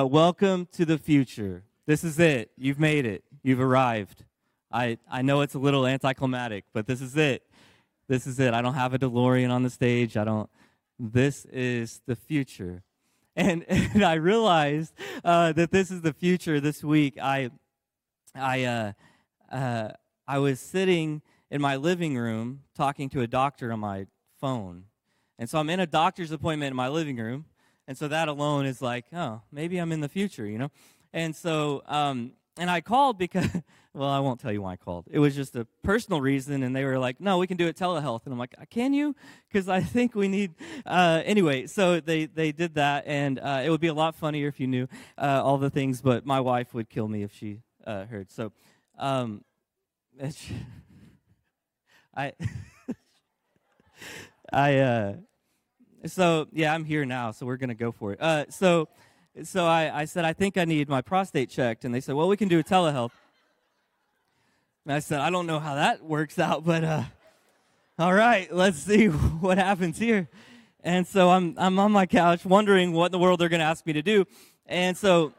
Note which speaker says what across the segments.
Speaker 1: Uh, welcome to the future. This is it. You've made it. You've arrived. I, I know it's a little anticlimactic, but this is it. This is it. I don't have a DeLorean on the stage. I don't. This is the future. And, and I realized uh, that this is the future this week. I, I, uh, uh, I was sitting in my living room talking to a doctor on my phone. And so I'm in a doctor's appointment in my living room. And so that alone is like, oh, maybe I'm in the future, you know? And so, um, and I called because, well, I won't tell you why I called. It was just a personal reason, and they were like, no, we can do it telehealth. And I'm like, can you? Because I think we need, uh, anyway, so they, they did that, and uh, it would be a lot funnier if you knew uh, all the things, but my wife would kill me if she uh, heard. So, um, I, I, uh, so yeah, I'm here now, so we're gonna go for it. Uh, so, so I, I said I think I need my prostate checked, and they said, well, we can do a telehealth. And I said, I don't know how that works out, but uh, all right, let's see what happens here. And so I'm I'm on my couch wondering what in the world they're gonna ask me to do, and so.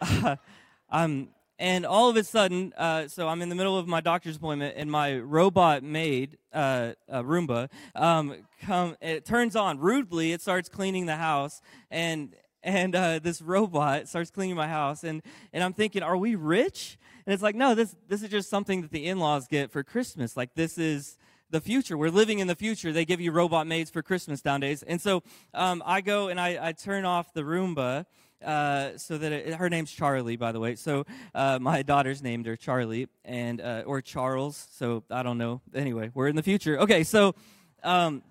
Speaker 1: Uh, I'm and all of a sudden, uh, so I'm in the middle of my doctor's appointment, and my robot maid, uh, uh, Roomba, um, come. It turns on rudely. It starts cleaning the house, and and uh, this robot starts cleaning my house, and and I'm thinking, are we rich? And it's like, no, this this is just something that the in-laws get for Christmas. Like this is the future. We're living in the future. They give you robot maids for Christmas nowadays. And so um, I go and I, I turn off the Roomba uh, so that it, her name's Charlie, by the way. So uh, my daughter's named her Charlie, and uh, or Charles. So I don't know. Anyway, we're in the future. Okay, so um,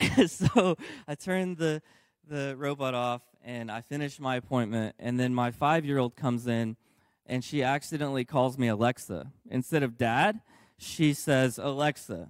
Speaker 1: so I turned the the robot off, and I finished my appointment, and then my five year old comes in, and she accidentally calls me Alexa instead of Dad. She says Alexa.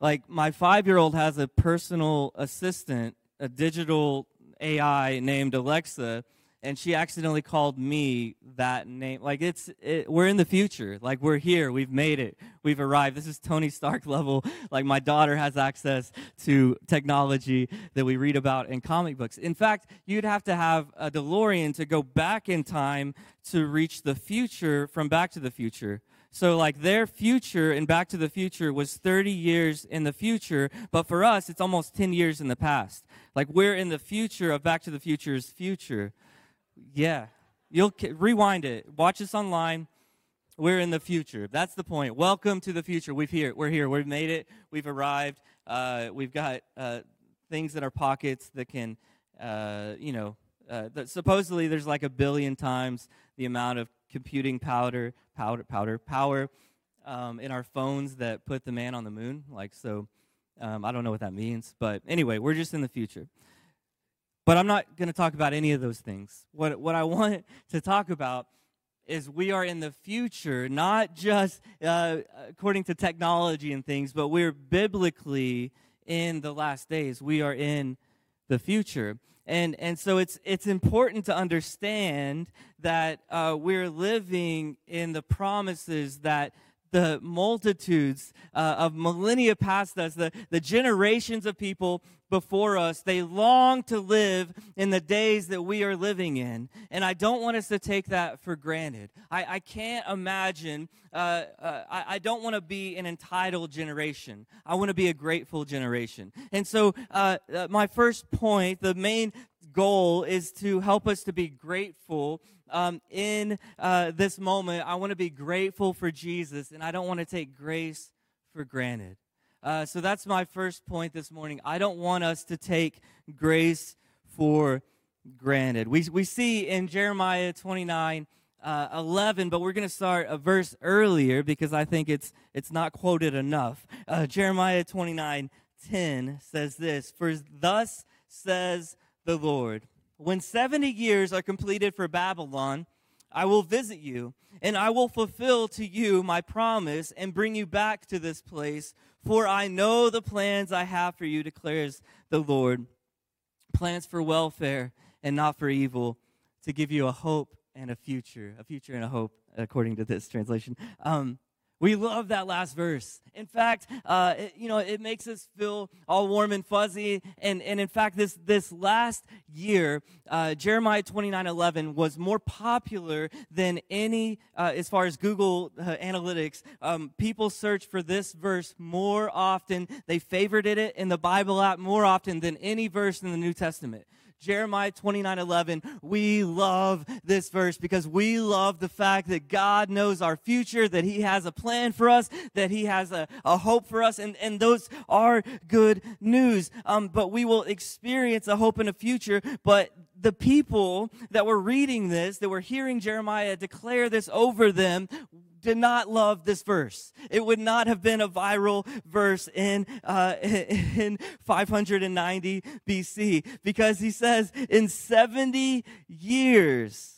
Speaker 1: Like my five year old has a personal assistant, a digital AI named Alexa, and she accidentally called me that name. Like it's, it, we're in the future. Like we're here. We've made it. We've arrived. This is Tony Stark level. Like my daughter has access to technology that we read about in comic books. In fact, you'd have to have a DeLorean to go back in time to reach the future from Back to the Future. So, like, their future in Back to the Future was 30 years in the future, but for us, it's almost 10 years in the past. Like, we're in the future of Back to the Future's future. Yeah. You'll rewind it. Watch us online. We're in the future. That's the point. Welcome to the future. We've here. We're here. We've made it. We've arrived. Uh, we've got uh, things in our pockets that can, uh, you know, uh, supposedly there's like a billion times the amount of computing powder, powder, powder, power um, in our phones that put the man on the moon. Like, so um, I don't know what that means. But anyway, we're just in the future. But I'm not going to talk about any of those things. What, what I want to talk about is we are in the future, not just uh, according to technology and things, but we're biblically in the last days. We are in the future. And, and so it's, it's important to understand that uh, we're living in the promises that the multitudes uh, of millennia past us, the, the generations of people before us, they long to live in the days that we are living in. And I don't want us to take that for granted. I, I can't imagine, uh, uh, I, I, don't want to be an entitled generation. I want to be a grateful generation. And so, uh, uh, my first point, the main goal is to help us to be grateful um, in uh, this moment, I want to be grateful for Jesus, and I don't want to take grace for granted. Uh, so that's my first point this morning. I don't want us to take grace for granted. We, we see in Jeremiah 29 uh, 11, but we're going to start a verse earlier because I think it's, it's not quoted enough. Uh, Jeremiah 29 10 says this For thus says the Lord. When 70 years are completed for Babylon, I will visit you, and I will fulfill to you my promise and bring you back to this place. For I know the plans I have for you, declares the Lord plans for welfare and not for evil, to give you a hope and a future, a future and a hope, according to this translation. Um, We love that last verse. In fact, uh, it, you know, it makes us feel all warm and fuzzy. And, and in fact, this, this last year, uh, Jeremiah 29 11 was more popular than any, uh, as far as Google uh, Analytics. Um, people search for this verse more often. They favorited it in the Bible app more often than any verse in the New Testament. Jeremiah 29 11. We love this verse because we love the fact that God knows our future, that He has a plan for us, that He has a, a hope for us, and, and those are good news. Um, but we will experience a hope in a future, but the people that were reading this, that were hearing Jeremiah declare this over them, did not love this verse. It would not have been a viral verse in, uh, in 590 BC because he says, in 70 years,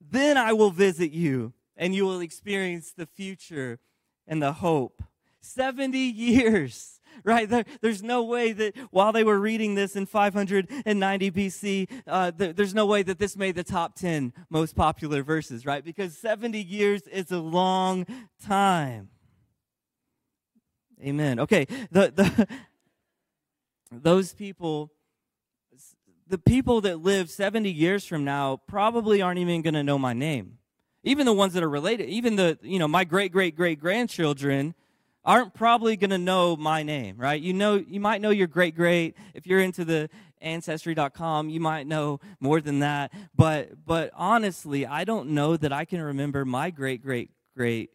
Speaker 1: then I will visit you and you will experience the future and the hope. 70 years right? There, there's no way that while they were reading this in 590 BC, uh, th- there's no way that this made the top 10 most popular verses, right? Because 70 years is a long time. Amen. Okay, the, the those people the people that live 70 years from now probably aren't even going to know my name even the ones that are related even the you know my great great great grandchildren aren't probably going to know my name, right? You know, you might know your great great. If you're into the ancestry.com, you might know more than that. But but honestly, I don't know that I can remember my great great great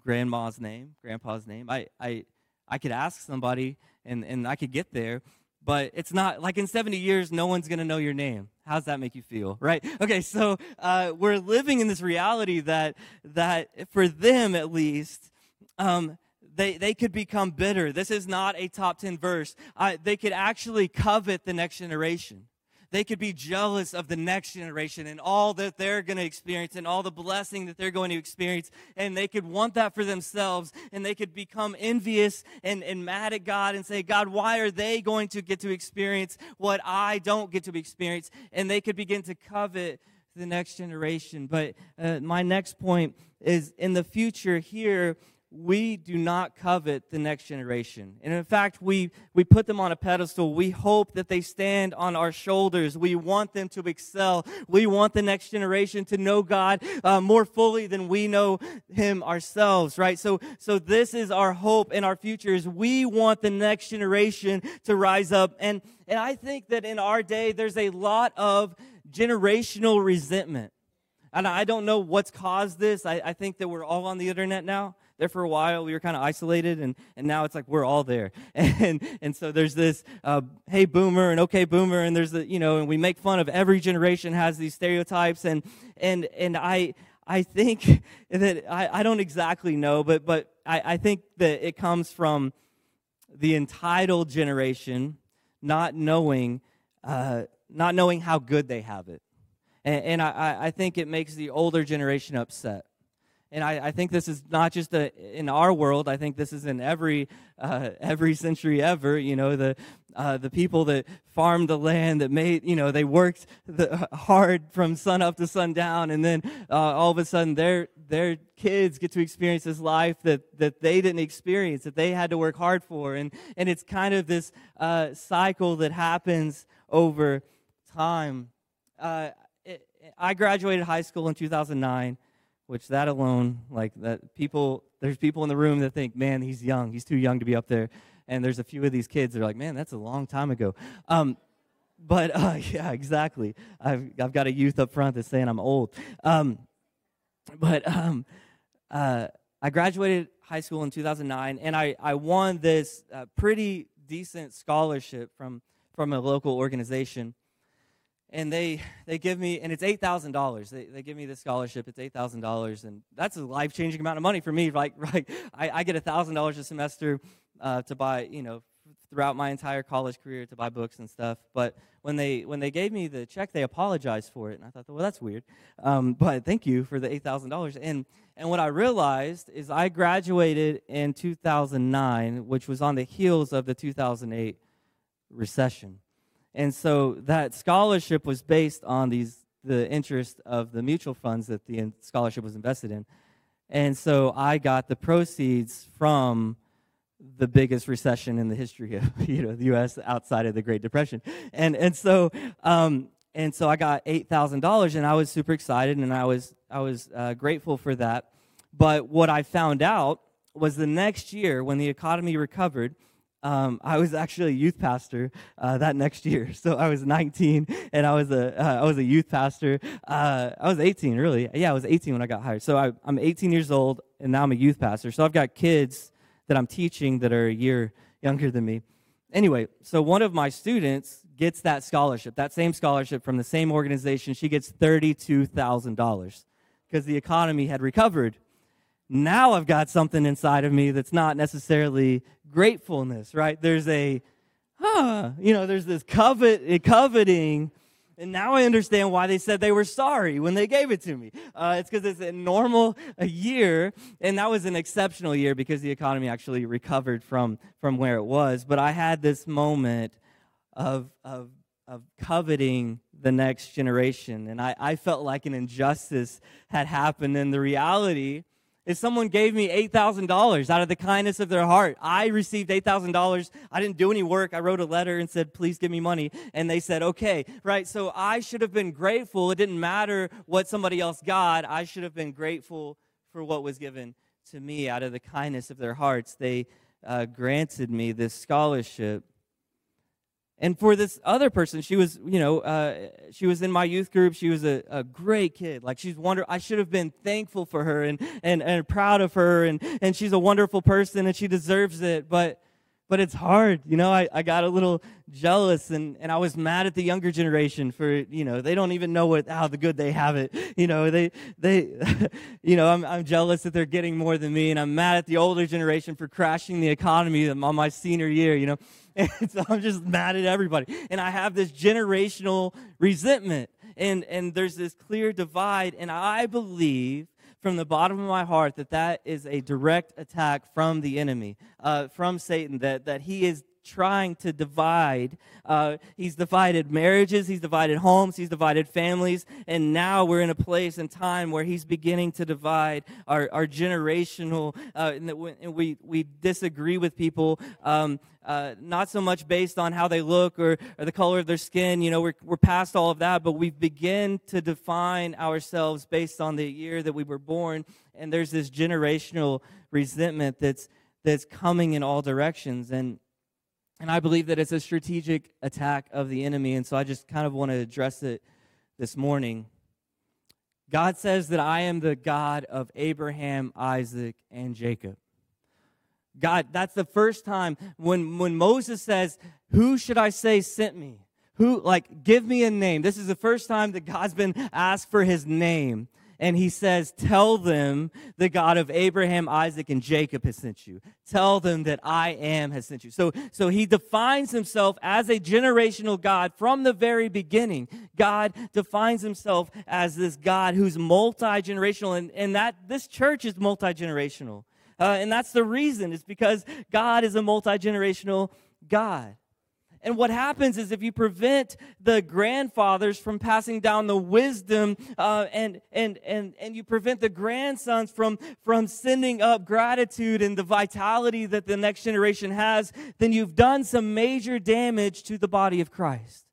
Speaker 1: grandma's name, grandpa's name. I I I could ask somebody and and I could get there, but it's not like in 70 years no one's going to know your name how's that make you feel right okay so uh, we're living in this reality that that for them at least um, they, they could become bitter. This is not a top 10 verse. Uh, they could actually covet the next generation. They could be jealous of the next generation and all that they're going to experience and all the blessing that they're going to experience. And they could want that for themselves. And they could become envious and, and mad at God and say, God, why are they going to get to experience what I don't get to experience? And they could begin to covet the next generation. But uh, my next point is in the future here, we do not covet the next generation. And in fact, we, we put them on a pedestal. We hope that they stand on our shoulders. We want them to excel. We want the next generation to know God uh, more fully than we know Him ourselves, right? So, so this is our hope and our future is we want the next generation to rise up. And, and I think that in our day, there's a lot of generational resentment. And I don't know what's caused this. I, I think that we're all on the internet now there for a while. We were kind of isolated, and, and now it's like we're all there. And, and so there's this, uh, hey, boomer, and okay, boomer, and there's the, you know, and we make fun of every generation has these stereotypes. And, and, and I, I think that I, I don't exactly know, but, but I, I think that it comes from the entitled generation not knowing, uh, not knowing how good they have it. And, and I, I think it makes the older generation upset and I, I, think this is not just a, in our world. I think this is in every uh, every century ever. You know, the uh, the people that farmed the land, that made you know, they worked the, hard from sun up to sundown, and then uh, all of a sudden their their kids get to experience this life that that they didn't experience, that they had to work hard for, and and it's kind of this uh, cycle that happens over time. Uh, it, I graduated high school in 2009 which that alone, like that people, there's people in the room that think, man, he's young, he's too young to be up there. And there's a few of these kids that are like, man, that's a long time ago. Um, but uh, yeah, exactly. I've, I've got a youth up front that's saying I'm old. Um, but um, uh, I graduated high school in 2009, and I, I won this uh, pretty decent scholarship from, from a local organization and they they give me and it's eight thousand dollars. They they give me the scholarship. It's eight thousand dollars, and that's a life changing amount of money for me. Like right, I, I get thousand dollars a semester uh, to buy you know throughout my entire college career to buy books and stuff. But when they when they gave me the check, they apologized for it, and I thought, well, that's weird. Um, but thank you for the eight thousand dollars. And and what I realized is I graduated in 2009, which was on the heels of the 2008 recession. And so that scholarship was based on these the interest of the mutual funds that the scholarship was invested in. And so I got the proceeds from the biggest recession in the history of you know the U.S. outside of the Great Depression, and and so um, and so I got eight thousand dollars, and I was super excited, and I was I was uh, grateful for that. But what I found out was the next year when the economy recovered. Um, I was actually a youth pastor uh, that next year. So I was 19, and I was a uh, I was a youth pastor. Uh, I was 18, really. Yeah, I was 18 when I got hired. So I, I'm 18 years old, and now I'm a youth pastor. So I've got kids that I'm teaching that are a year younger than me. Anyway, so one of my students gets that scholarship, that same scholarship from the same organization. She gets $32,000 because the economy had recovered. Now I've got something inside of me that's not necessarily gratefulness, right? There's a, huh, you know, there's this covet, coveting and now I understand why they said they were sorry when they gave it to me. Uh, it's because it's a normal a year, and that was an exceptional year because the economy actually recovered from, from where it was. But I had this moment of, of, of coveting the next generation, and I, I felt like an injustice had happened. And the reality is someone gave me $8,000 out of the kindness of their heart. I received $8,000. I didn't do any work. I wrote a letter and said, please give me money. And they said, okay, right? So I should have been grateful. It didn't matter what somebody else got. I should have been grateful for what was given to me out of the kindness of their hearts. They uh, granted me this scholarship and for this other person, she was, you know, uh, she was in my youth group. She was a, a great kid. Like she's wonder. I should have been thankful for her and, and, and proud of her. And, and she's a wonderful person and she deserves it. But, but it's hard. You know, I, I got a little jealous and, and I was mad at the younger generation for, you know, they don't even know what, how the good they have it. You know, they, they, you know, I'm, I'm jealous that they're getting more than me. And I'm mad at the older generation for crashing the economy on my senior year, you know. So I'm just mad at everybody. And I have this generational resentment. And, and there's this clear divide. And I believe from the bottom of my heart that that is a direct attack from the enemy, uh, from Satan, that, that he is trying to divide. Uh, he's divided marriages, he's divided homes, he's divided families, and now we're in a place and time where he's beginning to divide our, our generational, uh, and we, we disagree with people. Um, uh, not so much based on how they look or, or the color of their skin. You know, we're, we're past all of that, but we begin to define ourselves based on the year that we were born. And there's this generational resentment that's, that's coming in all directions. And and I believe that it's a strategic attack of the enemy. And so I just kind of want to address it this morning. God says that I am the God of Abraham, Isaac, and Jacob. God, that's the first time when, when Moses says, Who should I say sent me? Who, like, give me a name. This is the first time that God's been asked for his name and he says, Tell them the God of Abraham, Isaac, and Jacob has sent you. Tell them that I am has sent you. So, so he defines himself as a generational God from the very beginning. God defines himself as this God who's multi generational, and, and that this church is multi generational. Uh, and that's the reason, is because God is a multi generational God. And what happens is if you prevent the grandfathers from passing down the wisdom uh, and, and, and, and you prevent the grandsons from, from sending up gratitude and the vitality that the next generation has, then you've done some major damage to the body of Christ.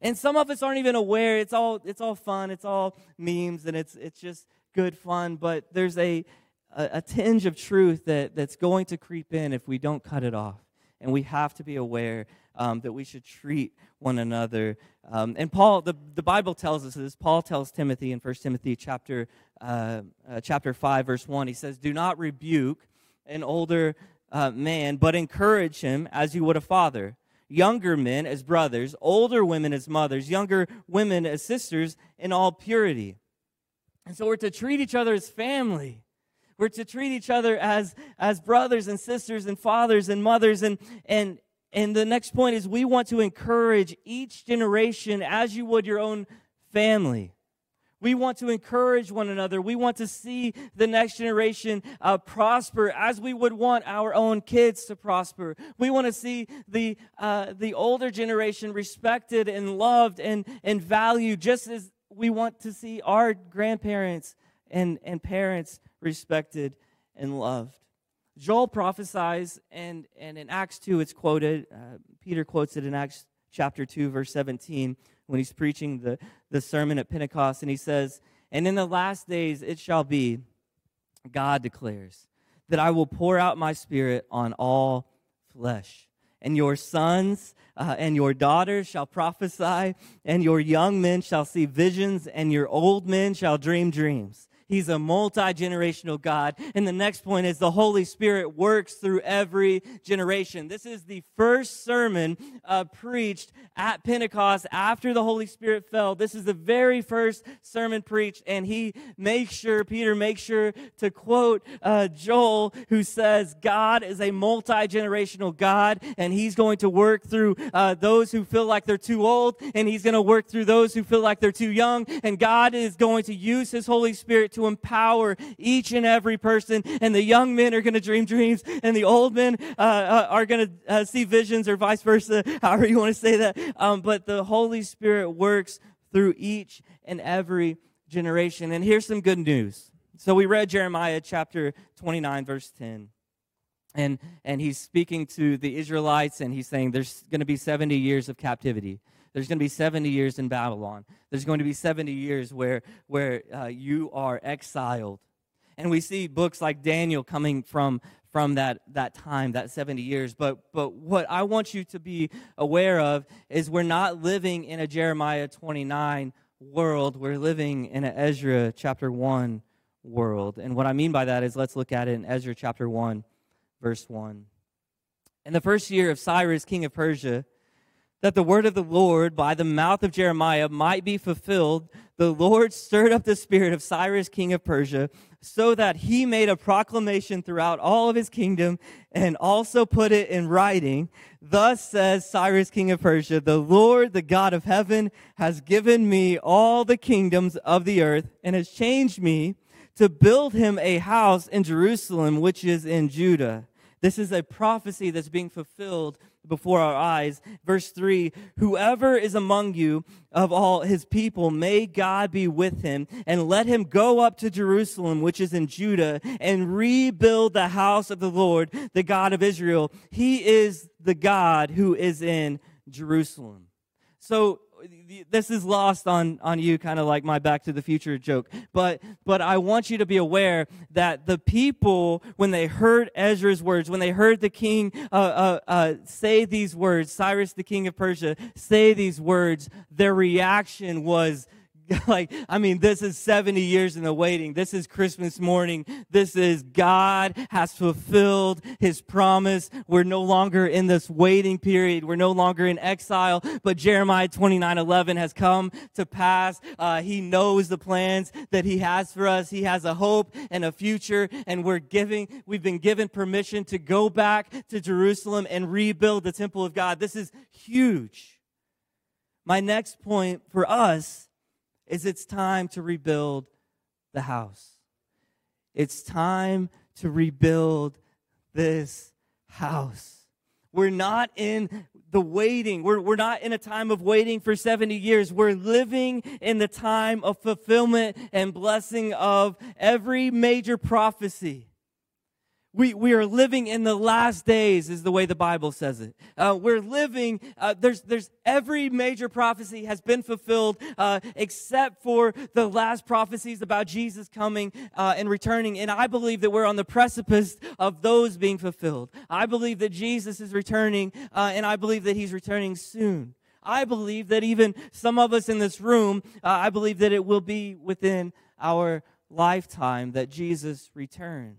Speaker 1: And some of us aren't even aware. It's all, it's all fun. It's all memes and it's, it's just good fun. But there's a, a, a tinge of truth that, that's going to creep in if we don't cut it off. And we have to be aware um, that we should treat one another. Um, and Paul, the, the Bible tells us this. Paul tells Timothy in 1 Timothy chapter, uh, uh, chapter 5, verse 1, he says, Do not rebuke an older uh, man, but encourage him as you would a father. Younger men as brothers, older women as mothers, younger women as sisters in all purity. And so we're to treat each other as family. We're to treat each other as, as brothers and sisters and fathers and mothers. And, and, and the next point is we want to encourage each generation as you would your own family. We want to encourage one another. We want to see the next generation uh, prosper as we would want our own kids to prosper. We want to see the, uh, the older generation respected and loved and, and valued just as we want to see our grandparents and, and parents respected and loved. Joel prophesies, and, and in Acts 2, it's quoted. Uh, Peter quotes it in Acts chapter 2, verse 17, when he's preaching the, the sermon at Pentecost, and he says, And in the last days it shall be, God declares, that I will pour out my spirit on all flesh. And your sons uh, and your daughters shall prophesy, and your young men shall see visions, and your old men shall dream dreams. He's a multi generational God. And the next point is the Holy Spirit works through every generation. This is the first sermon uh, preached at Pentecost after the Holy Spirit fell. This is the very first sermon preached. And he makes sure, Peter makes sure to quote uh, Joel, who says, God is a multi generational God, and he's going to work through uh, those who feel like they're too old, and he's going to work through those who feel like they're too young. And God is going to use his Holy Spirit to empower each and every person. And the young men are going to dream dreams, and the old men uh, uh, are going to uh, see visions, or vice versa, however you want to say that. Um, but the Holy Spirit works through each and every generation. And here's some good news. So we read Jeremiah chapter 29, verse 10 and and he's speaking to the Israelites and he's saying there's going to be 70 years of captivity. There's going to be 70 years in Babylon. There's going to be 70 years where, where uh, you are exiled. And we see books like Daniel coming from, from that, that time, that 70 years. But, but what I want you to be aware of is we're not living in a Jeremiah 29 world. We're living in an Ezra chapter 1 world. And what I mean by that is let's look at it in Ezra chapter 1, verse 1. In the first year of Cyrus, king of Persia, that the word of the Lord by the mouth of Jeremiah might be fulfilled, the Lord stirred up the spirit of Cyrus, king of Persia, so that he made a proclamation throughout all of his kingdom and also put it in writing. Thus says Cyrus, king of Persia, the Lord, the God of heaven, has given me all the kingdoms of the earth and has changed me to build him a house in Jerusalem, which is in Judah. This is a prophecy that's being fulfilled before our eyes. Verse 3 Whoever is among you of all his people, may God be with him, and let him go up to Jerusalem, which is in Judah, and rebuild the house of the Lord, the God of Israel. He is the God who is in Jerusalem. So this is lost on, on you, kind of like my Back to the Future joke. But, but I want you to be aware that the people, when they heard Ezra's words, when they heard the king uh, uh, uh, say these words, Cyrus, the king of Persia, say these words, their reaction was, like, I mean, this is 70 years in the waiting. This is Christmas morning. This is God has fulfilled his promise. We're no longer in this waiting period. We're no longer in exile, but Jeremiah 29 11 has come to pass. Uh, he knows the plans that he has for us. He has a hope and a future, and we're giving, we've been given permission to go back to Jerusalem and rebuild the temple of God. This is huge. My next point for us is it's time to rebuild the house. It's time to rebuild this house. We're not in the waiting. We're, we're not in a time of waiting for 70 years. We're living in the time of fulfillment and blessing of every major prophecy. We, we are living in the last days, is the way the Bible says it. Uh, we're living, uh, there's, there's every major prophecy has been fulfilled uh, except for the last prophecies about Jesus coming uh, and returning. And I believe that we're on the precipice of those being fulfilled. I believe that Jesus is returning, uh, and I believe that he's returning soon. I believe that even some of us in this room, uh, I believe that it will be within our lifetime that Jesus returns.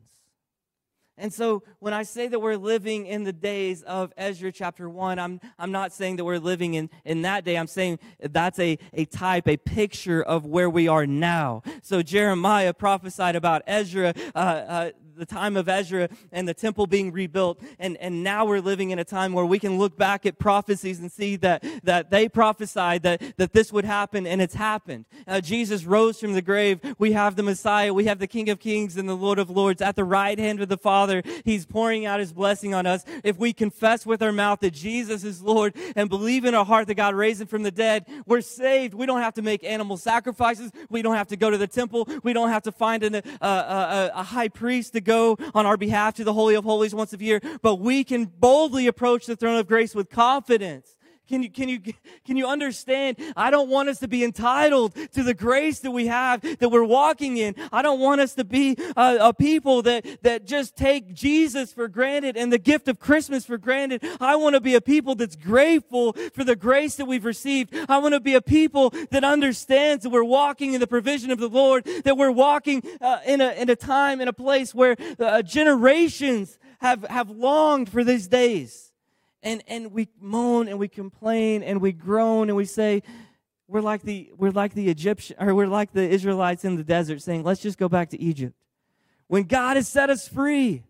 Speaker 1: And so when I say that we're living in the days of Ezra chapter 1, I'm, I'm not saying that we're living in, in that day. I'm saying that's a, a type, a picture of where we are now. So Jeremiah prophesied about Ezra, uh, uh, the time of Ezra and the temple being rebuilt. And, and now we're living in a time where we can look back at prophecies and see that, that they prophesied that, that this would happen and it's happened. Uh, Jesus rose from the grave. We have the Messiah. We have the King of Kings and the Lord of Lords at the right hand of the Father. He's pouring out his blessing on us. If we confess with our mouth that Jesus is Lord and believe in our heart that God raised him from the dead, we're saved. We don't have to make animal sacrifices. We don't have to go to the temple. We don't have to find an, uh, a, a high priest to go on our behalf to the Holy of Holies once a year, but we can boldly approach the throne of grace with confidence can you, can you, can you understand? I don't want us to be entitled to the grace that we have, that we're walking in. I don't want us to be a, a, people that, that just take Jesus for granted and the gift of Christmas for granted. I want to be a people that's grateful for the grace that we've received. I want to be a people that understands that we're walking in the provision of the Lord, that we're walking uh, in, a, in a time, in a place where uh, generations have, have longed for these days and, and we moan and we complain and we groan and we say, we're like the we're like the Egyptian or we're like the Israelites in the desert saying, let's just go back to Egypt. When God has set us free.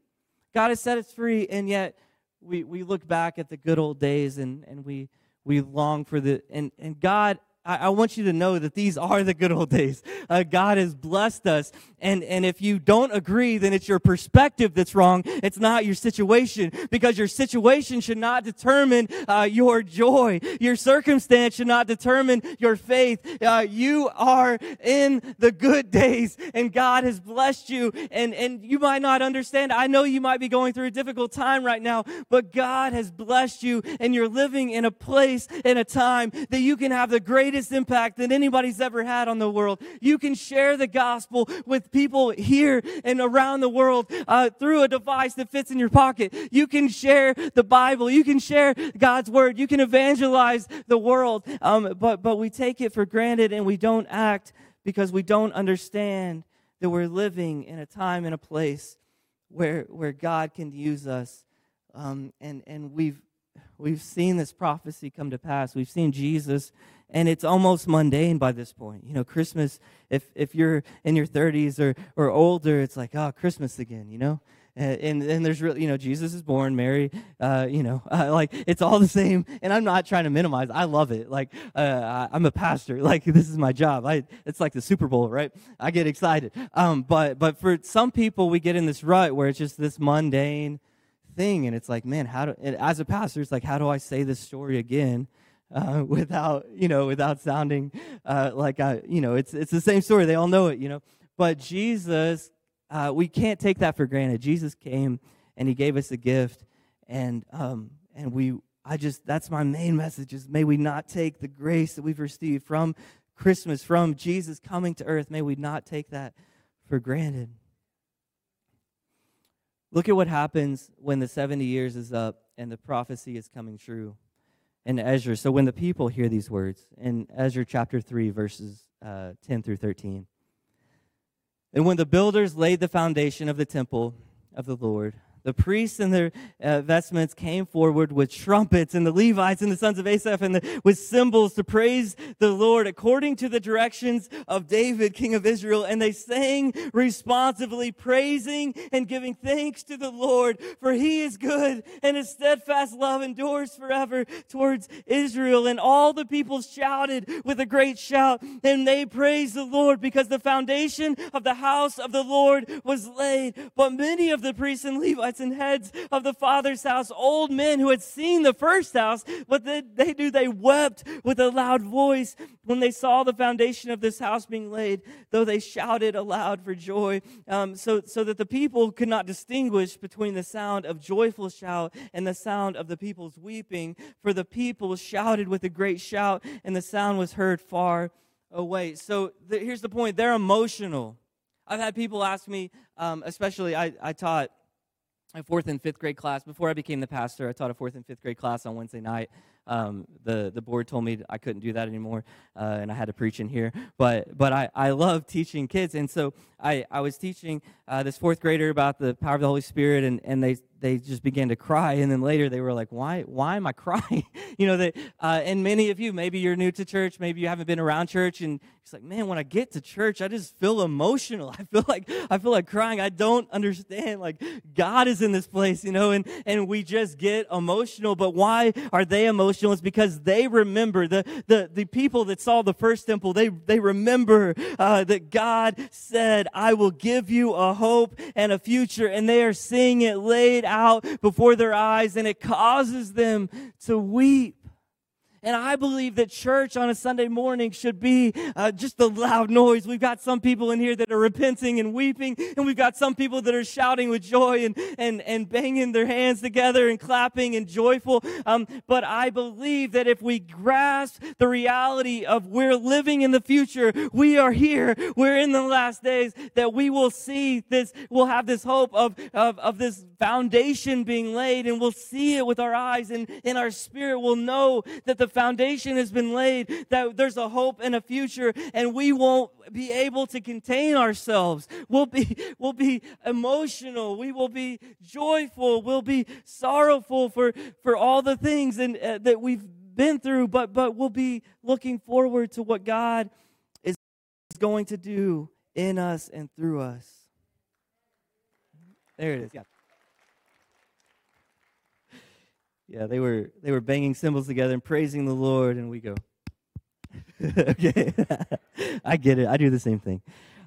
Speaker 1: God has set us free, and yet we, we look back at the good old days and, and we we long for the and, and God I, I want you to know that these are the good old days. Uh, God has blessed us. And, and if you don't agree, then it's your perspective that's wrong. It's not your situation because your situation should not determine uh, your joy. Your circumstance should not determine your faith. Uh, you are in the good days and God has blessed you and, and you might not understand. I know you might be going through a difficult time right now, but God has blessed you and you're living in a place, in a time that you can have the greatest greatest impact that anybody's ever had on the world. You can share the gospel with people here and around the world uh, through a device that fits in your pocket. You can share the Bible. You can share God's word. You can evangelize the world. Um, but, but we take it for granted and we don't act because we don't understand that we're living in a time and a place where, where God can use us. Um, and, and we've, we've seen this prophecy come to pass. We've seen Jesus and it's almost mundane by this point. You know, Christmas, if, if you're in your 30s or, or older, it's like, oh, Christmas again, you know? And, and, there's really, you know, Jesus is born, Mary, uh, you know, uh, like it's all the same. And I'm not trying to minimize. I love it. Like uh, I'm a pastor. Like this is my job. I, it's like the Super Bowl, right? I get excited. Um, but but for some people, we get in this rut where it's just this mundane thing, and it's like, man, how do? as a pastor, it's like, how do I say this story again? Uh, without you know without sounding uh, like I, you know it's it's the same story. They all know it, you know. But Jesus, uh, we can't take that for granted. Jesus came and He gave us a gift, and um, and we. I just that's my main message is may we not take the grace that we've received from Christmas, from Jesus coming to earth, may we not take that for granted. Look at what happens when the 70 years is up and the prophecy is coming true in Ezra. So when the people hear these words in Ezra chapter 3, verses uh, 10 through 13. And when the builders laid the foundation of the temple of the Lord, the priests in their uh, vestments came forward with trumpets, and the Levites and the sons of Asaph and the, with cymbals to praise the Lord according to the directions of David, king of Israel. And they sang responsively, praising and giving thanks to the Lord, for he is good, and his steadfast love endures forever towards Israel. And all the people shouted with a great shout, and they praised the Lord because the foundation of the house of the Lord was laid. But many of the priests and Levites and heads of the father's house, old men who had seen the first house. What did they do? They wept with a loud voice when they saw the foundation of this house being laid, though they shouted aloud for joy, um, so, so that the people could not distinguish between the sound of joyful shout and the sound of the people's weeping. For the people shouted with a great shout, and the sound was heard far away. So the, here's the point they're emotional. I've had people ask me, um, especially I, I taught a fourth and fifth grade class. Before I became the pastor, I taught a fourth and fifth grade class on Wednesday night. Um, the the board told me I couldn't do that anymore, uh, and I had to preach in here. But but I, I love teaching kids, and so I, I was teaching uh, this fourth grader about the power of the Holy Spirit, and, and they they just began to cry and then later they were like why why am i crying? You know that uh, and many of you maybe you're new to church maybe you haven't been around church and it's like man when i get to church i just feel emotional. I feel like i feel like crying. I don't understand like god is in this place you know and and we just get emotional. But why are they emotional? It's because they remember the the, the people that saw the first temple they they remember uh, that god said i will give you a hope and a future and they are seeing it laid out before their eyes and it causes them to weep. And I believe that church on a Sunday morning should be uh, just the loud noise. We've got some people in here that are repenting and weeping, and we've got some people that are shouting with joy and, and, and banging their hands together and clapping and joyful. Um, but I believe that if we grasp the reality of we're living in the future, we are here, we're in the last days, that we will see this, we'll have this hope of, of, of this foundation being laid, and we'll see it with our eyes, and in our spirit, we'll know that the foundation has been laid, that there's a hope and a future, and we won't be able to contain ourselves. We'll be, we'll be emotional. We will be joyful. We'll be sorrowful for, for all the things and, uh, that we've been through, but, but we'll be looking forward to what God is going to do in us and through us. There it is. Yeah. Yeah, they were they were banging cymbals together and praising the Lord, and we go. okay, I get it. I do the same thing.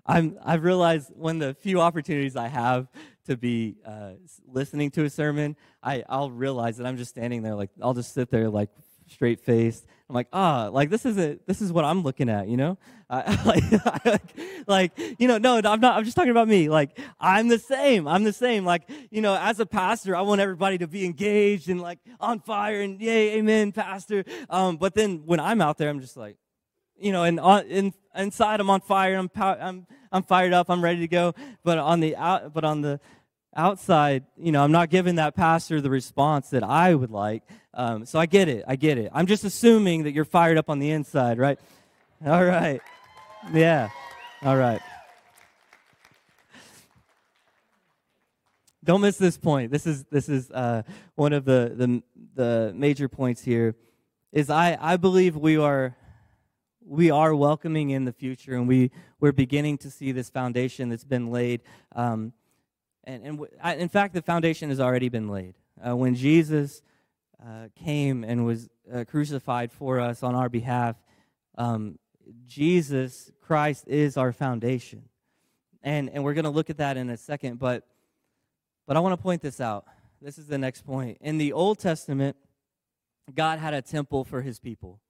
Speaker 1: I'm I've realized when the few opportunities I have to be uh, listening to a sermon, I I'll realize that I'm just standing there like I'll just sit there like straight faced. I'm like, ah, like this is it. This is what I'm looking at, you know. like, like, you know, no, I'm not. I'm just talking about me. Like, I'm the same. I'm the same. Like, you know, as a pastor, I want everybody to be engaged and like on fire and yay, amen, pastor. Um, but then when I'm out there, I'm just like, you know, and on, in, inside I'm on fire. I'm I'm I'm fired up. I'm ready to go. But on the out, but on the outside, you know, I'm not giving that pastor the response that I would like. Um, so I get it. I get it. I'm just assuming that you're fired up on the inside, right? All right. Yeah. All right. Don't miss this point. This is this is uh, one of the, the the major points here. Is I I believe we are we are welcoming in the future, and we we're beginning to see this foundation that's been laid. Um, and, and w- I, in fact, the foundation has already been laid. Uh, when Jesus uh, came and was uh, crucified for us on our behalf, um, Jesus Christ is our foundation. And, and we're going to look at that in a second, but, but I want to point this out. This is the next point. In the Old Testament, God had a temple for his people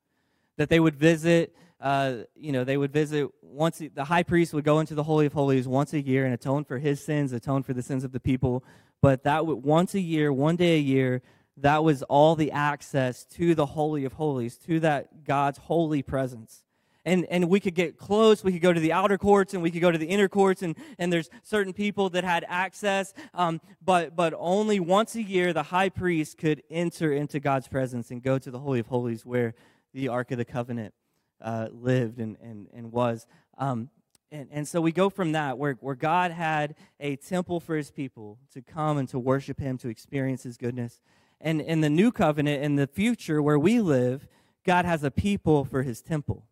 Speaker 1: that they would visit. Uh, you know, they would visit once. The high priest would go into the holy of holies once a year and atone for his sins, atone for the sins of the people. But that would once a year, one day a year, that was all the access to the holy of holies, to that God's holy presence. And, and we could get close. We could go to the outer courts and we could go to the inner courts, and, and there's certain people that had access. Um, but, but only once a year, the high priest could enter into God's presence and go to the Holy of Holies where the Ark of the Covenant uh, lived and, and, and was. Um, and, and so we go from that, where, where God had a temple for his people to come and to worship him, to experience his goodness. And in the new covenant, in the future where we live, God has a people for his temple.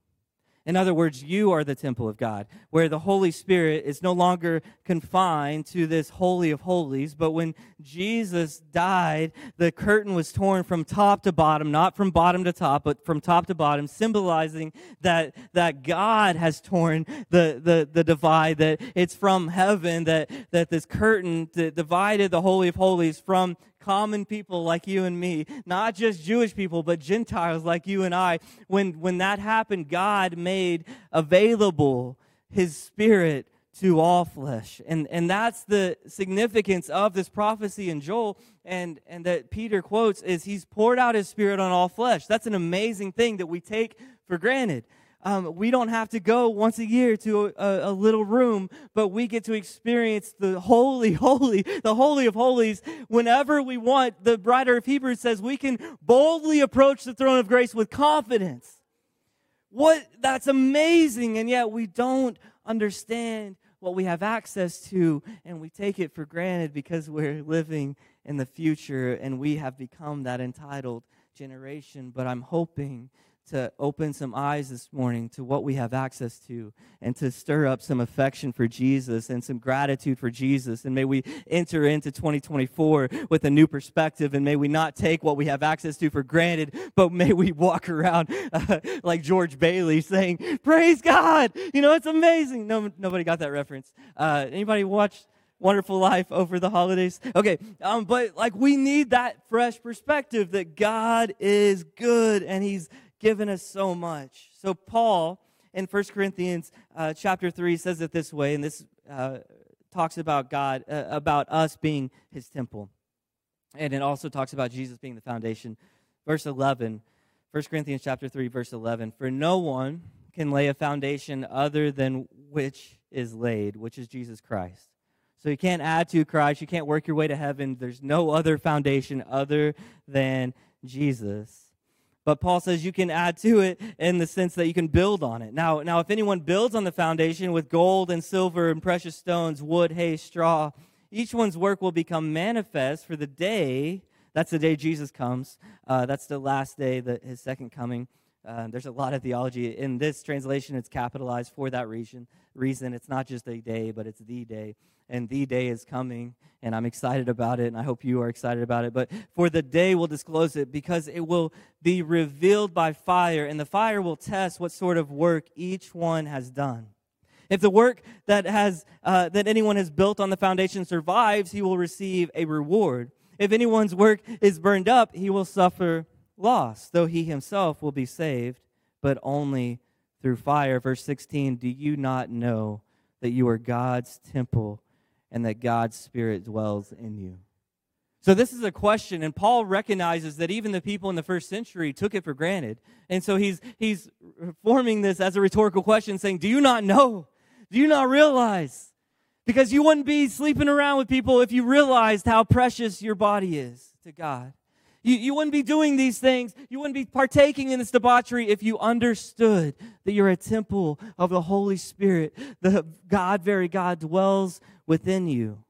Speaker 1: In other words, you are the temple of God, where the Holy Spirit is no longer confined to this Holy of Holies. But when Jesus died, the curtain was torn from top to bottom, not from bottom to top, but from top to bottom, symbolizing that, that God has torn the, the, the divide, that it's from heaven, that, that this curtain that divided the Holy of Holies from common people like you and me, not just Jewish people, but Gentiles like you and I. When, when that happened, God made available his spirit to all flesh. And, and that's the significance of this prophecy in Joel and, and that Peter quotes is he's poured out his spirit on all flesh. That's an amazing thing that we take for granted. Um, we don't have to go once a year to a, a, little room, but we get to experience the holy, holy, the holy of holies whenever we want. The writer of Hebrews says we can boldly approach the throne of grace with confidence. What that's amazing, and yet we don't understand what we have access to, and we take it for granted because we're living in the future and we have become that entitled generation. But I'm hoping to open some eyes this morning to what we have access to and to stir up some affection for Jesus and some gratitude for Jesus. And may we enter into 2024 with a new perspective and may we not take what we have access to for granted, but may we walk around uh, like George Bailey saying, Praise God! You know, it's amazing. No, nobody got that reference. Uh, anybody watch? Wonderful Life over the holidays. Okay, um, but like we need that fresh perspective that God is good and He's given us so much. So, Paul in 1 Corinthians uh, chapter 3 says it this way, and this uh, talks about God, uh, about us being his temple. And it also talks about Jesus being the foundation. Verse 11, 1 Corinthians chapter 3, verse 11 For no one can lay a foundation other than which is laid, which is Jesus Christ. So you can't add to Christ. You can't work your way to heaven. There's no other foundation other than Jesus. But Paul says you can add to it in the sense that you can build on it. Now, now if anyone builds on the foundation with gold and silver and precious stones, wood, hay, straw, each one's work will become manifest for the day. That's the day Jesus comes. Uh, that's the last day, that his second coming. Uh, there's a lot of theology in this translation. It's capitalized for that reason. Reason it's not just a day, but it's the day and the day is coming, and I'm excited about it, and I hope you are excited about it. But for the day we'll disclose it because it will be revealed by fire, and the fire will test what sort of work each one has done. If the work that has uh, that anyone has built on the foundation survives, he will receive a reward. If anyone's work is burned up, he will suffer loss, though he himself will be saved, but only through fire. Verse 16 Do you not know that you are God's temple and that God's Spirit dwells in you. So, this is a question, and Paul recognizes that even the people in the first century took it for granted. And so, he's, he's forming this as a rhetorical question, saying, Do you not know? Do you not realize? Because you wouldn't be sleeping around with people if you realized how precious your body is to God. You, you wouldn't be doing these things. You wouldn't be partaking in this debauchery if you understood that you're a temple of the Holy Spirit. The God, very God, dwells within you.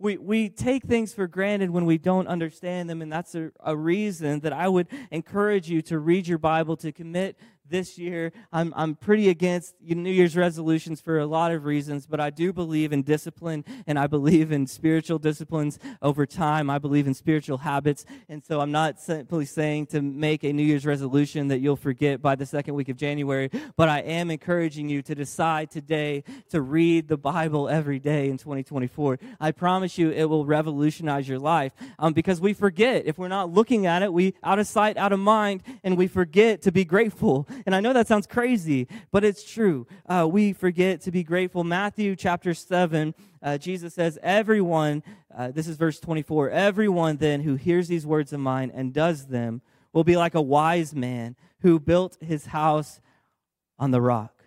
Speaker 1: We, we take things for granted when we don't understand them, and that's a, a reason that I would encourage you to read your Bible, to commit this year. I'm, I'm pretty against New Year's resolutions for a lot of reasons, but I do believe in discipline and I believe in spiritual disciplines over time. I believe in spiritual habits. And so I'm not simply saying to make a New Year's resolution that you'll forget by the second week of January, but I am encouraging you to decide today to read the Bible every day in 2024. I promise you it will revolutionize your life um, because we forget. If we're not looking at it, we out of sight, out of mind, and we forget to be grateful and I know that sounds crazy, but it's true. Uh, we forget to be grateful. Matthew chapter 7, uh, Jesus says, Everyone, uh, this is verse 24, everyone then who hears these words of mine and does them will be like a wise man who built his house on the rock.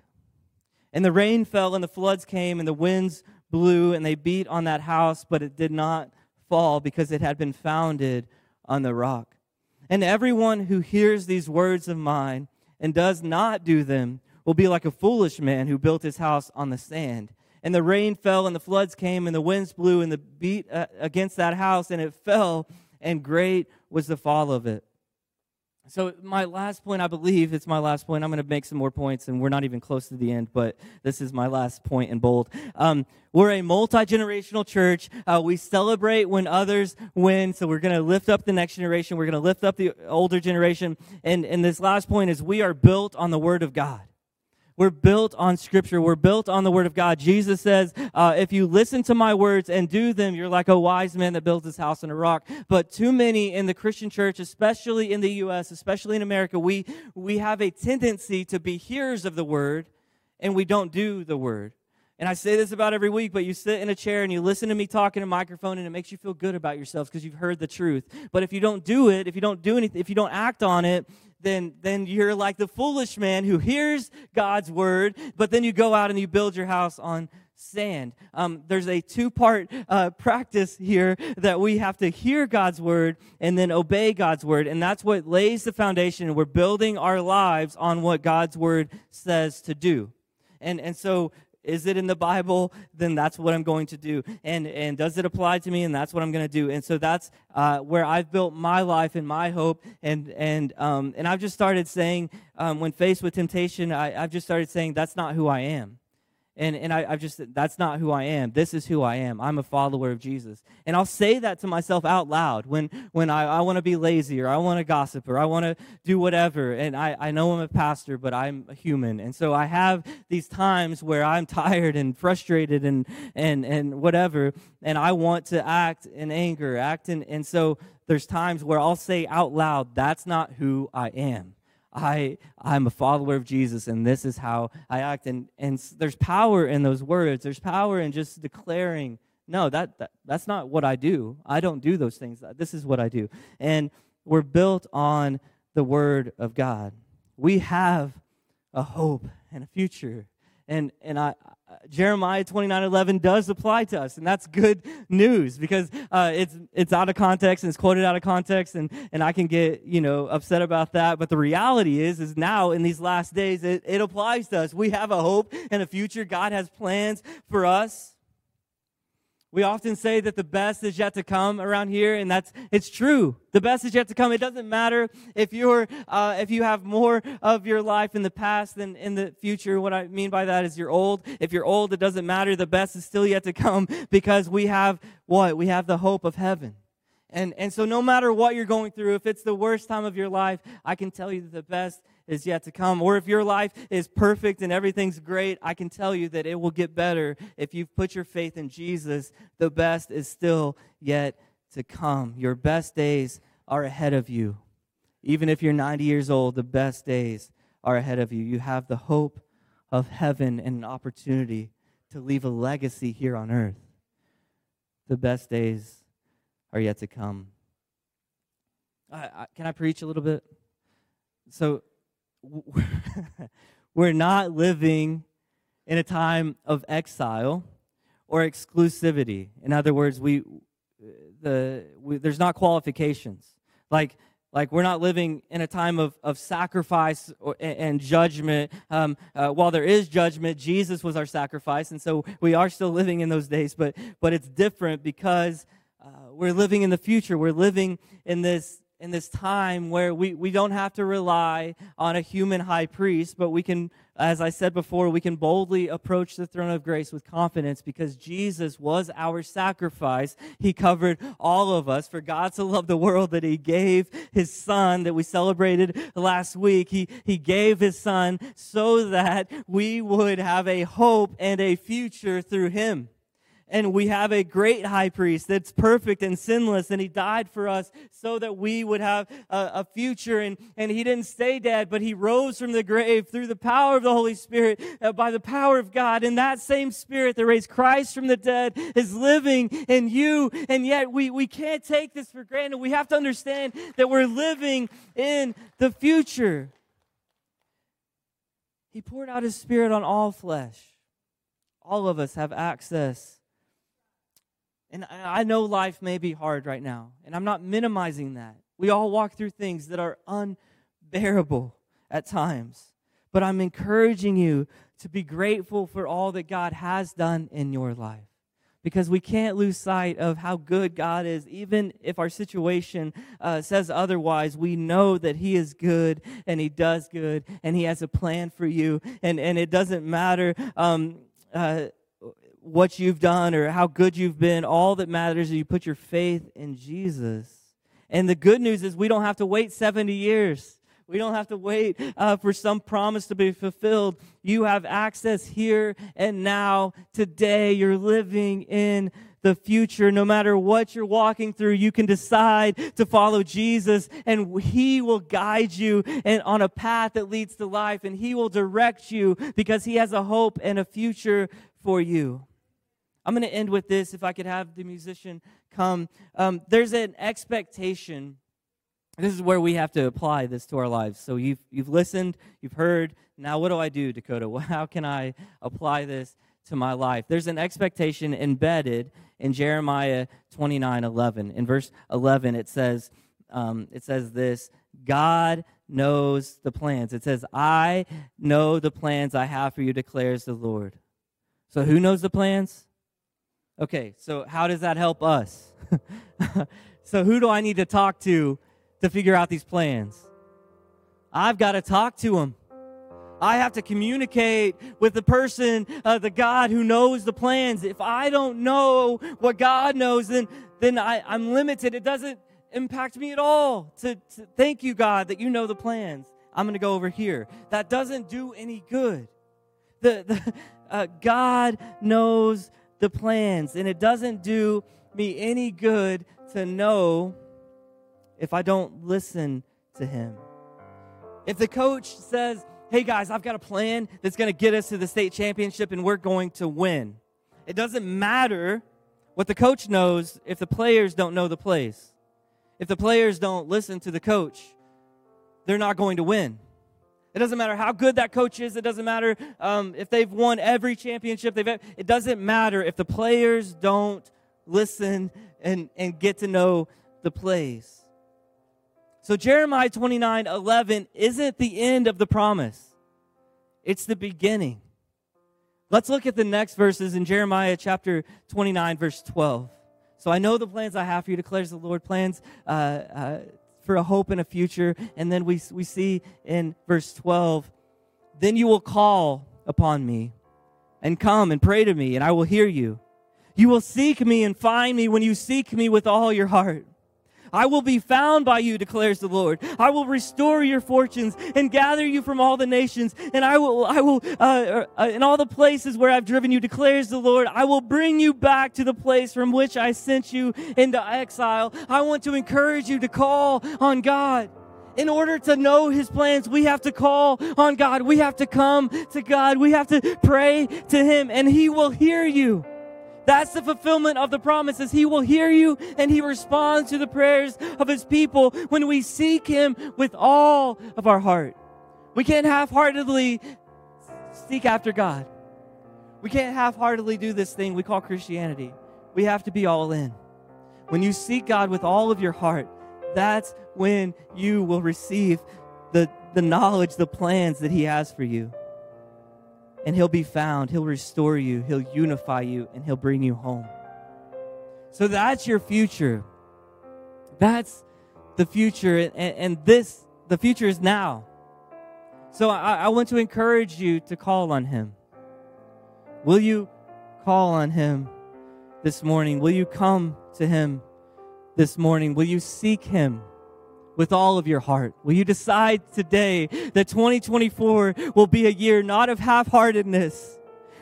Speaker 1: And the rain fell, and the floods came, and the winds blew, and they beat on that house, but it did not fall because it had been founded on the rock. And everyone who hears these words of mine and does not do them will be like a foolish man who built his house on the sand. And the rain fell, and the floods came, and the winds blew, and the beat uh, against that house, and it fell, and great was the fall of it. So, my last point, I believe it's my last point. I'm going to make some more points, and we're not even close to the end, but this is my last point in bold. Um, we're a multi generational church. Uh, we celebrate when others win, so we're going to lift up the next generation. We're going to lift up the older generation. And, and this last point is we are built on the Word of God. We're built on Scripture. We're built on the Word of God. Jesus says, uh, if you listen to my words and do them, you're like a wise man that builds his house on a rock. But too many in the Christian church, especially in the U.S., especially in America, we, we have a tendency to be hearers of the Word and we don't do the Word. And I say this about every week, but you sit in a chair and you listen to me talk in a microphone and it makes you feel good about yourselves because you've heard the truth. But if you don't do it, if you don't do anything, if you don't act on it, then, then you're like the foolish man who hears God's word, but then you go out and you build your house on sand. Um, there's a two part uh, practice here that we have to hear God's word and then obey God's word. And that's what lays the foundation. We're building our lives on what God's word says to do. And, and so is it in the Bible? Then that's what I'm going to do. And and does it apply to me? And that's what I'm going to do. And so that's uh, where I've built my life and my hope. And and um, and I've just started saying um, when faced with temptation, I, I've just started saying that's not who I am. And, and I, I've just, that's not who I am. This is who I am. I'm a follower of Jesus. And I'll say that to myself out loud when, when I, I want to be lazy or I want to gossip or I want to do whatever. And I, I know I'm a pastor, but I'm a human. And so I have these times where I'm tired and frustrated and, and, and whatever. And I want to act in anger, act in, and so there's times where I'll say out loud, that's not who I am. I, I'm a follower of Jesus and this is how I act. And, and there's power in those words. There's power in just declaring, no, that, that, that's not what I do. I don't do those things. This is what I do. And we're built on the word of God. We have a hope and a future. And, and I, Jeremiah 29 11 does apply to us, and that's good news because uh, it's, it's out of context and it's quoted out of context, and, and I can get you know upset about that. But the reality is, is now in these last days, it, it applies to us. We have a hope and a future. God has plans for us. We often say that the best is yet to come around here, and that's it's true. The best is yet to come. It doesn't matter if you're uh, if you have more of your life in the past than in the future. What I mean by that is you're old. If you're old, it doesn't matter. The best is still yet to come because we have what we have the hope of heaven. And and so no matter what you're going through, if it's the worst time of your life, I can tell you that the best is yet to come. Or if your life is perfect and everything's great, I can tell you that it will get better if you've put your faith in Jesus. The best is still yet to come. Your best days are ahead of you. Even if you're 90 years old, the best days are ahead of you. You have the hope of heaven and an opportunity to leave a legacy here on earth. The best days are yet to come. I, I, can I preach a little bit? So, we're not living in a time of exile or exclusivity. In other words, we, the, we, there's not qualifications. Like, like we're not living in a time of, of sacrifice or, and judgment. Um, uh, while there is judgment, Jesus was our sacrifice, and so we are still living in those days. But but it's different because uh, we're living in the future. We're living in this in this time where we, we don't have to rely on a human high priest, but we can, as I said before, we can boldly approach the throne of grace with confidence because Jesus was our sacrifice. He covered all of us. For God to love the world that He gave His Son that we celebrated last week. He, he gave His Son so that we would have a hope and a future through Him and we have a great high priest that's perfect and sinless and he died for us so that we would have a, a, future. And, and he didn't stay dead but he rose from the grave through the power of the holy spirit uh, by the power of god. And that same spirit that raised christ from the dead is living in you. And yet we, we can't take this for granted. We have to understand that we're living in the future. He poured out his spirit on all flesh. All of us have access and I know life may be hard right now, and I'm not minimizing that. We all walk through things that are unbearable at times. But I'm encouraging you to be grateful for all that God has done in your life. Because we can't lose sight of how good God is. Even if our situation uh, says otherwise, we know that He is good and He does good and He has a plan for you. And, and it doesn't matter. Um, uh, what you've done or how good you've been. All that matters is you put your faith in Jesus. And the good news is we don't have to wait 70 years. We don't have to wait uh, for some promise to be fulfilled. You have access here and now, today. You're living in the future. No matter what you're walking through, you can decide to follow Jesus and he will guide you and on a path that leads to life and he will direct you because he has a hope and a future for you. I'm going to end with this. If I could have the musician come, um, there's an expectation. This is where we have to apply this to our lives. So you've you've listened, you've heard. Now, what do I do, Dakota? How can I apply this to my life? There's an expectation embedded in Jeremiah 29, 11. In verse 11, it says, um, it says this: God knows the plans. It says, "I know the plans I have for you," declares the Lord So who knows the plans? Okay, so how does that help us? so who do I need to talk to to figure out these plans? I've got to talk to him. I have to communicate with the person, uh, the God who knows the plans. If I don't know what God knows, then then I, I'm limited. It doesn't impact me at all. To, to thank you, God, that you know the plans. I'm going to go over here. That doesn't do any good. The, the uh, God knows the plans, and it doesn't do me any good to know if I don't listen to Him. If the coach says, hey guys, I've got a plan that's going to get us to the state championship and we're going to win, it doesn't matter what the coach knows if the players don't know the plays. If the players don't listen to the coach, they're not going to win. It doesn't matter how good that coach is. It doesn't matter um, if they've won every championship. They've. It doesn't matter if the players don't listen and, and get to know the plays. So Jeremiah 29 11 isn't the end of the promise, it's the beginning. Let's look at the next verses in Jeremiah chapter 29, verse 12. So I know the plans I have for you, declares the Lord, plans uh, uh, for a hope and a future. And then we, we see in verse 12, then you will call upon me and come and pray to me, and I will hear you. You will seek me and find me when you seek me with all your heart. I will be found by you, declares the Lord. I will restore your fortunes and gather you from all the nations, and I will, I will, uh, uh, uh, in all the places where I've driven you, declares the Lord. I will bring you back to the place from which I sent you into exile. I want to encourage you to call on God. In order to know his plans, we have to call on God. We have to come to God. We have to pray to him, and he will hear you. That's the fulfillment of the promises. He will hear you and he responds to the prayers of his people when we seek him with all of our heart. We can't half heartedly seek after God. We can't half heartedly do this thing we call Christianity. We have to be all in. When you seek God with all of your heart, that's when you will receive the, the knowledge, the plans that He has for you and he'll be found. He'll restore you, he'll unify you, and he'll bring you home. So that's your future. That's the future, and, and this, the future is now. So I, I want to encourage you to call on him. Will you call on him this morning? Will you come to him this morning? Will you seek him? With all of your heart? Will you decide today that 2024 will be a year not of half heartedness,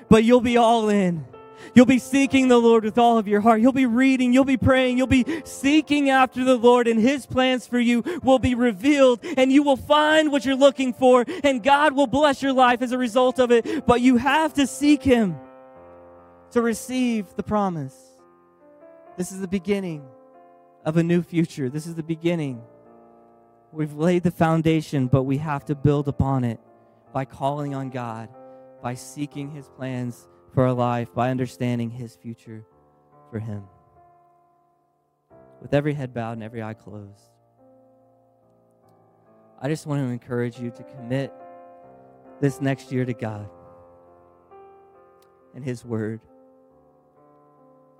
Speaker 1: but you'll be all in? You'll be seeking the Lord with all of your heart. You'll be reading, you'll be praying, you'll be seeking after the Lord, and His plans for you will be revealed, and you will find what you're looking for, and God will bless your life as a result of it. But you have to seek Him to receive the promise. This is the beginning of a new future. This is the beginning We've laid the foundation, but we have to build upon it by calling on God, by seeking His plans for our life, by understanding His future for Him. With every head bowed and every eye closed, I just want to encourage you to commit this next year to God and His Word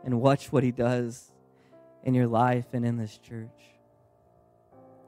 Speaker 1: and watch what He does in your life and in this church.